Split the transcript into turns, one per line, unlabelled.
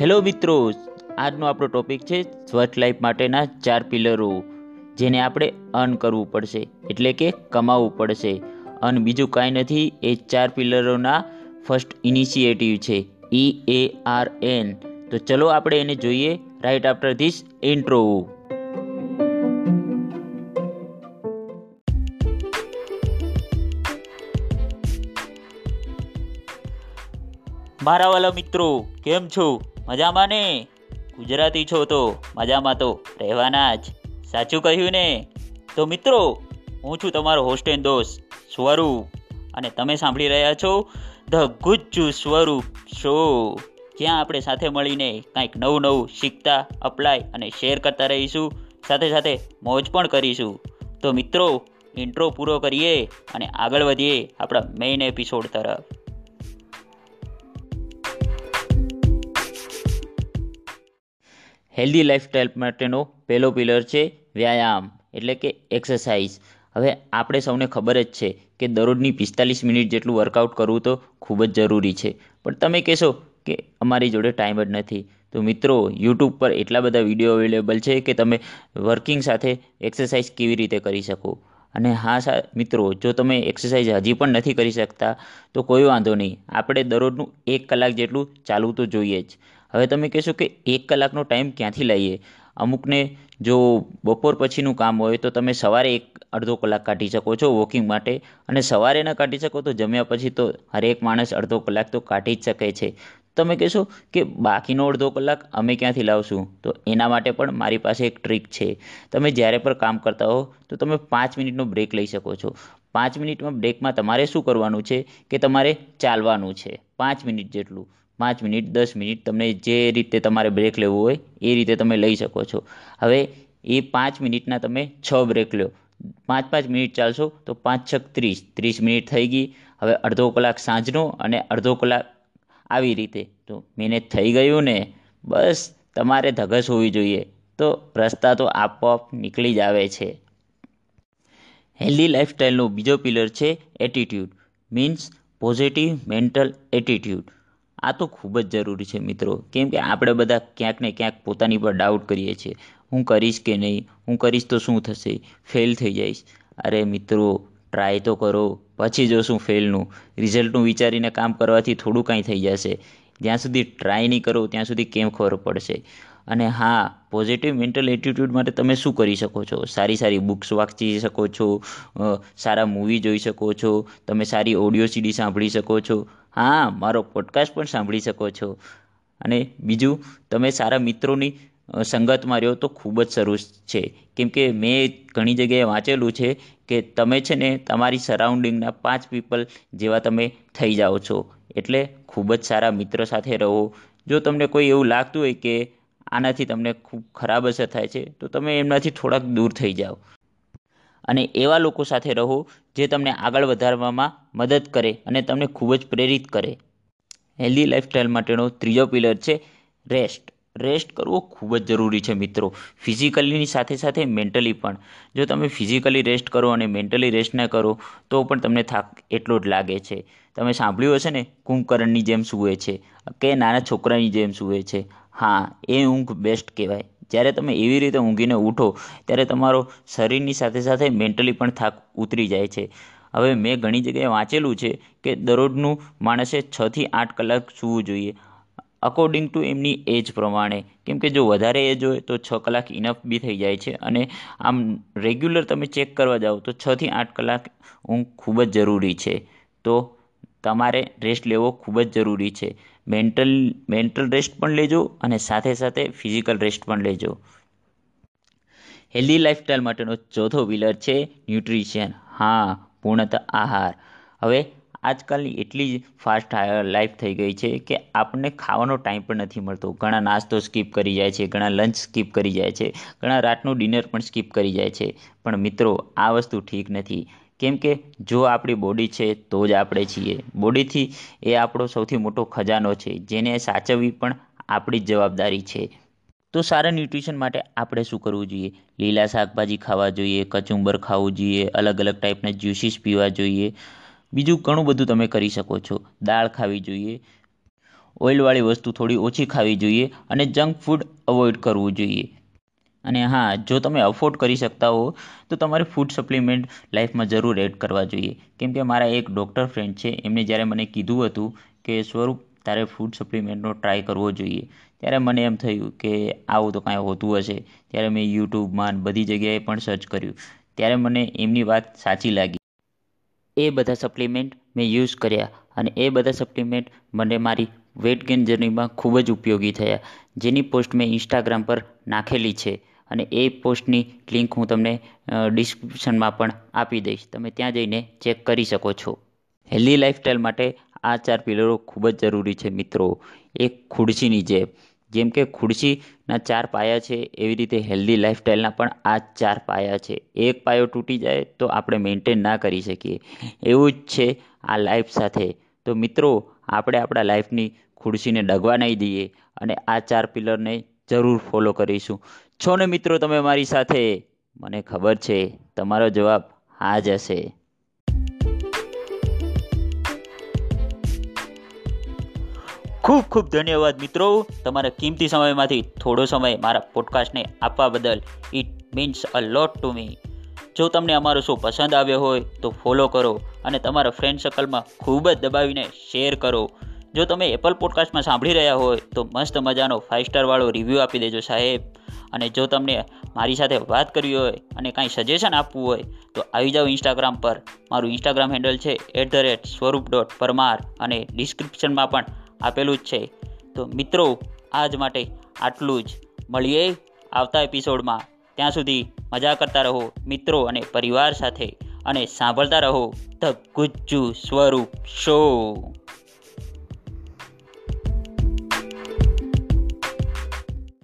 Hello મિત્રો, આજનો આપણો ટોપિક છે સ્વચ્છ લાઈફ માટેના ચાર પિલરો, જેને આપણે અર્ન કરવું પડશે, એટલે કે કમાવવું પડશે. અને બીજું કાંઈ નથી, એ ચાર પિલરોના ફર્સ્ટ ઇનિશિયેટિવ છે ઈ એ આર એન તો ચલો આપણે એને જોઈએ રાઈટ આફ્ટર ધીસ ઇન્ટ્રો મારા વાલા મિત્રો, કેમ છો? મજામાં ને? ગુજરાતી છો તો? મજામાં તો, રહેવાના જ. સાચું કહ્યું ને? તો મિત્રો, હું છું તમારો હોસ્ટ એન્ડ દોસ્ત સ્વરૂપ. અને તમે સાંભળી રહ્યા છો ધ ગુજ્જુ સ્વરૂપ શો જ્યાં આપણે સાથે મળીને કંઈક નવું નવું શીખતા અપ્લાય અને શેર કરતા રહીશું. સાથે સાથે મોજ પણ કરીશું. તો મિત્રો ઇન્ટ્રો પૂરો કરીએ અને આગળ વધીએ આપણા મેઇન એપિસોડ તરફ. હેલ્ધી લાઈફસ્ટાઈલ માટેનો પહેલો પિલર છે વ્યાયામ, એટલે કે એક્સરસાઇઝ હવે આપણે સૌને ખબર જ છે કે દરરોજની પિસ્તાલીસ મિનિટ જેટલું વર્કઆઉટ કરવું તો ખૂબ જ જરૂરી છે. પણ તમે કહેશો કે અમારી જોડે ટાઈમ જ નથી. તો મિત્રો યુટ્યુબ પર એટલા બધા વીડિયો અવેલેબલ છે કે તમે વર્કિંગ સાથે એક્સરસાઇઝ કેવી રીતે કરી શકો? અને હા સા, મિત્રો, જો તમે એક્સરસાઇઝ હજી પણ નથી કરી શકતા, તો કોઈ વાંધો નહીં. આપણે દરરોજનું એક કલાક જેટલું ચાલવું તો જોઈએ જ. હવે તમે કહેશો કે એક કલાકનો ટાઈમ ક્યાંથી લઈએ? અમુકને જો બપોર પછીનું કામ હોય તો તમે સવારે એક અડધો કલાક કાઢી શકો છો વોકિંગ માટે. અને સવારે ન કાઢી શકો તો જમ્યા પછી તો હરેક માણસ અડધો કલાક તો કાઢી જ શકે છે. તમે કહેશો કે બાકીનો અડધો કલાક અમે ક્યાંથી લાવશું? તો એના માટે પણ મારી પાસે એક ટ્રીક છે. તમે જ્યારે પણ કામ કરતા હો તો તમે પાંચ મિનિટનો બ્રેક લઈ શકો છો. પાંચ મિનિટમાં બ્રેકમાં તમારે શું કરવાનું છે? કે તમારે ચાલવાનું છે. પાંચ મિનિટ જેટલું. પાંચ મિનિટ, દસ મિનિટ તમને જે રીતે તમારે બ્રેક લેવું હોય, એ રીતે તમે લઈ શકો છો. હવે એ પાંચ મિનિટના તમે છ બ્રેક લો. પાંચ પાંચ મિનિટ ચાલશો તો પાંચ છક ત્રીસ. ત્રીસ મિનિટ થઈ ગઈ. હવે અડધો કલાક સાંજનો અને અડધો કલાક આવી રીતે. તો મેનેજ થઈ ગયું ને? બસ, તમારે ધગસ હોવી જોઈએ. તો રસ્તા તો આપોઆપ નીકળી જ આવે છે. હેલ્ધી લાઈફસ્ટાઈલનો બીજો પિલર છે attitude means positive mental attitude આ તો ખૂબ જ જરૂરી છે મિત્રો. કેમ કે આપણે બધા ક્યાંક ને ક્યાંક પોતાની પર ડાઉટ કરીએ છીએ. હું કરીશ કે નહીં? હું કરીશ તો શું થશે? ફેલ થઈ જઈશ. અરે મિત્રો ટ્રાય તો કરો. પછી જોશું ફેલનું રિઝલ્ટનું વિચારીને કામ કરવાથી થોડું કાંઈ થઈ જશે. જ્યાં સુધી ટ્રાય નહીં કરો, ત્યાં સુધી કેમ ખબર પડશે? અને હા પોઝિટિવ મેન્ટલ એટીટ્યૂડ માટે તમે શું કરી શકો છો? સારી સારી બુક્સ વાંચી શકો છો. સારા મૂવી જોઈ શકો છો. તમે સારી ઓડિયો સીડી સાંભળી શકો છો. હા, મારો પોડકાસ્ટ પણ સાંભળી શકો છો. અને બીજું, તમે સારા મિત્રોની સંગતમાં રહ્યો તો ખૂબ જ સરસ છે. કેમ કે મેં ઘણી જગ્યાએ વાંચેલું છે કે તમે છે ને તમારી સરાઉન્ડિંગના પાંચ પીપલ જેવા તમે થઈ જાઓ છો. એટલે ખૂબ જ સારા મિત્ર સાથે રહો. જો તમને કોઈ એવું લાગતું હોય કે આનાથી તમને ખૂબ ખરાબ અસર થાય છે, તો તમે એમનાથી થોડાક દૂર થઈ જાઓ. અને એવા લોકો સાથે રહો જે તમને આગળ વધારવામાં મદદ કરે અને તમને ખૂબ જ પ્રેરિત કરે. હેલ્ધી લાઈફસ્ટાઈલ માટેનો ત્રીજો પિલર છે રેસ્ટ રેસ્ટ કરવો ખૂબ જ જરૂરી છે મિત્રો. ફિઝિકલીની સાથે સાથે મેન્ટલી પણ. જો તમે ફિઝિકલી રેસ્ટ કરો અને મેન્ટલી રેસ્ટ ન કરો, તો પણ તમને થાક એટલો જ લાગે છે. તમે સાંભળ્યું હશે ને? કુંભકર્ણની જેમ સૂવે છે. કે નાના છોકરાની જેમ સૂવે છે. હા, એ ઊંઘ બેસ્ટ કહેવાય. જ્યારે તમે એવી રીતે ઊંઘીને ઉઠો, ત્યારે તમારો શરીરની સાથે સાથે મેન્ટલી પણ થાક ઉતરી જાય છે. હવે મેં ઘણી જગ્યાએ વાંચેલું છે કે દરરોજનું માણસે છથી આઠ કલાક સૂવું જોઈએ. અકોર્ડિંગ ટુ એમની એજ પ્રમાણે. કેમ કે જો વધારે એજ હોય તો છ કલાક ઇનફ બી થઈ જાય છે. અને આમ રેગ્યુલર તમે ચેક કરવા જાઓ તો છથી આઠ કલાક ઊંઘ ખૂબ જ જરૂરી છે. તો તમારે રેસ્ટ લેવો ખૂબ જ જરૂરી છે. મેન્ટલ મેન્ટલ રેસ્ટ પણ લેજો અને સાથે સાથે ફિઝિકલ રેસ્ટ પણ લેજો. હેલ્ધી લાઇફસ્ટાઇલ માટેનો ચોથો પિલર છે ન્યુટ્રિશન હા, પૂર્ણત આહાર. હવે આજકાલની એટલી જ ફાસ્ટ લાઈફ થઈ ગઈ છે કે આપણને ખાવાનો ટાઈમ પણ નથી મળતો. ઘણા નાસ્તો સ્કીપ કરી જાય છે, ઘણા લંચ સ્કીપ કરી જાય છે, ઘણા રાતનું ડિનર પણ સ્કીપ કરી જાય છે. પણ મિત્રો, આ વસ્તુ ઠીક નથી. કેમ કે જો આપણી બોડી છે તો જ આપણે છીએ. બોડીથી એ આપણો સૌથી મોટો ખજાનો છે, જેને સાચવવી પણ આપણી જ જવાબદારી છે. તો સારા ન્યુટ્રિશન માટે આપણે શું કરવું જોઈએ? લીલા શાકભાજી ખાવા જોઈએ, કચુંબર ખાવું જોઈએ અલગ અલગ ટાઈપના જ્યુસીસ પીવા જોઈએ. બીજું ઘણું બધું તમે કરી શકો છો. દાળ ખાવી જોઈએ. ઓઇલવાળી વસ્તુ થોડી ઓછી ખાવી જોઈએ અને જંક ફૂડ અવોઇડ કરવું જોઈએ. અને હા, જો તમે અફોર્ડ કરી શકતા હો, તો તમારે ફૂડ સપ્લિમેન્ટ લાઈફમાં જરૂર એડ કરવા જોઈએ. કેમ કે મારા એક ડૉક્ટર ફ્રેન્ડ છે, એમને જ્યારે મને કીધું હતું કે, સ્વરૂપ, તારે ફૂડ સપ્લિમેન્ટનો ટ્રાય કરવો જોઈએ. ત્યારે મને એમ થયું કે, આવું તો કાંઈ હોતું હશે. ત્યારે મેં યુટ્યુબમાં બધી જગ્યાએ પણ સર્ચ કર્યું. ત્યારે મને એમની વાત સાચી લાગી. એ બધા સપ્લિમેન્ટ મેં યુઝ કર્યા અને એ બધા સપ્લિમેન્ટ મને મારી વેટ ગેઇન જર્નીમાં ખૂબ જ ઉપયોગી થયા. જેની પોસ્ટ મેં ઇન્સ્ટાગ્રામ પર નાખેલી છે. અને એ પોસ્ટની લિંક હું તમને ડિસ્ક્રિપ્શનમાં પણ આપી દઈશ. તમે ત્યાં જઈને ચેક કરી શકો છો. હેલ્ધી લાઈફસ્ટાઈલ માટે આ ચાર પિલરો ખૂબ જ જરૂરી છે મિત્રો. એક ખુરશીની જેમ જેમ કે ખુરશીના ચાર પાયા છે, એવી રીતે હેલ્ધી લાઈફસ્ટાઈલના પણ આ ચાર પાયા છે. એક પાયો તૂટી જાય તો આપણે મેન્ટેન ના કરી શકીએ. એવું જ છે આ લાઈફ સાથે. તો મિત્રો, આપણે આપણા લાઈફની ખુરશીને ડગવા નહીં દઈએ અને આ ચાર પિલરને જરૂર ફોલો કરીશું. છો ને મિત્રો તમે મારી સાથે? મને ખબર છે, તમારો જવાબ હા જ હશે. ખૂબ ખૂબ ધન્યવાદ મિત્રો. તમારા કિંમતી સમયમાંથી થોડો સમય મારા પોડકાસ્ટને આપવા બદલ it means a lot to me જો તમને અમારો શો પસંદ આવ્યો હોય, તો ફોલો કરો અને તમારા ફ્રેન્ડ સર્કલમાં ખૂબ જ દબાવીને શેર કરો. જો તમે એપલ પોડકાસ્ટમાં સાંભળી રહ્યા હોય, તો મસ્ત મજાનો ફાઇવ સ્ટારવાળો રિવ્યૂ આપી દેજો સાહેબ. અને જો તમને મારી સાથે વાત કરવી હોય અને કાંઈ સજેશન આપવું હોય, તો આવી જાઓ ઇન્સ્ટાગ્રામ પર. મારું ઇન્સ્ટાગ્રામ હેન્ડલ છે at the rate Swaroop dot Parmar અને ડિસ્ક્રિપ્શનમાં પણ આપેલું જ છે. તો મિત્રો, આજ માટે આટલું જ. મળીએ આવતા એપિસોડમાં ત્યાં સુધી મજા કરતા રહો, મિત્રો અને પરિવાર સાથે અને સાંભળતા રહો. ધ ગુજ્જુ સ્વરૂપ શો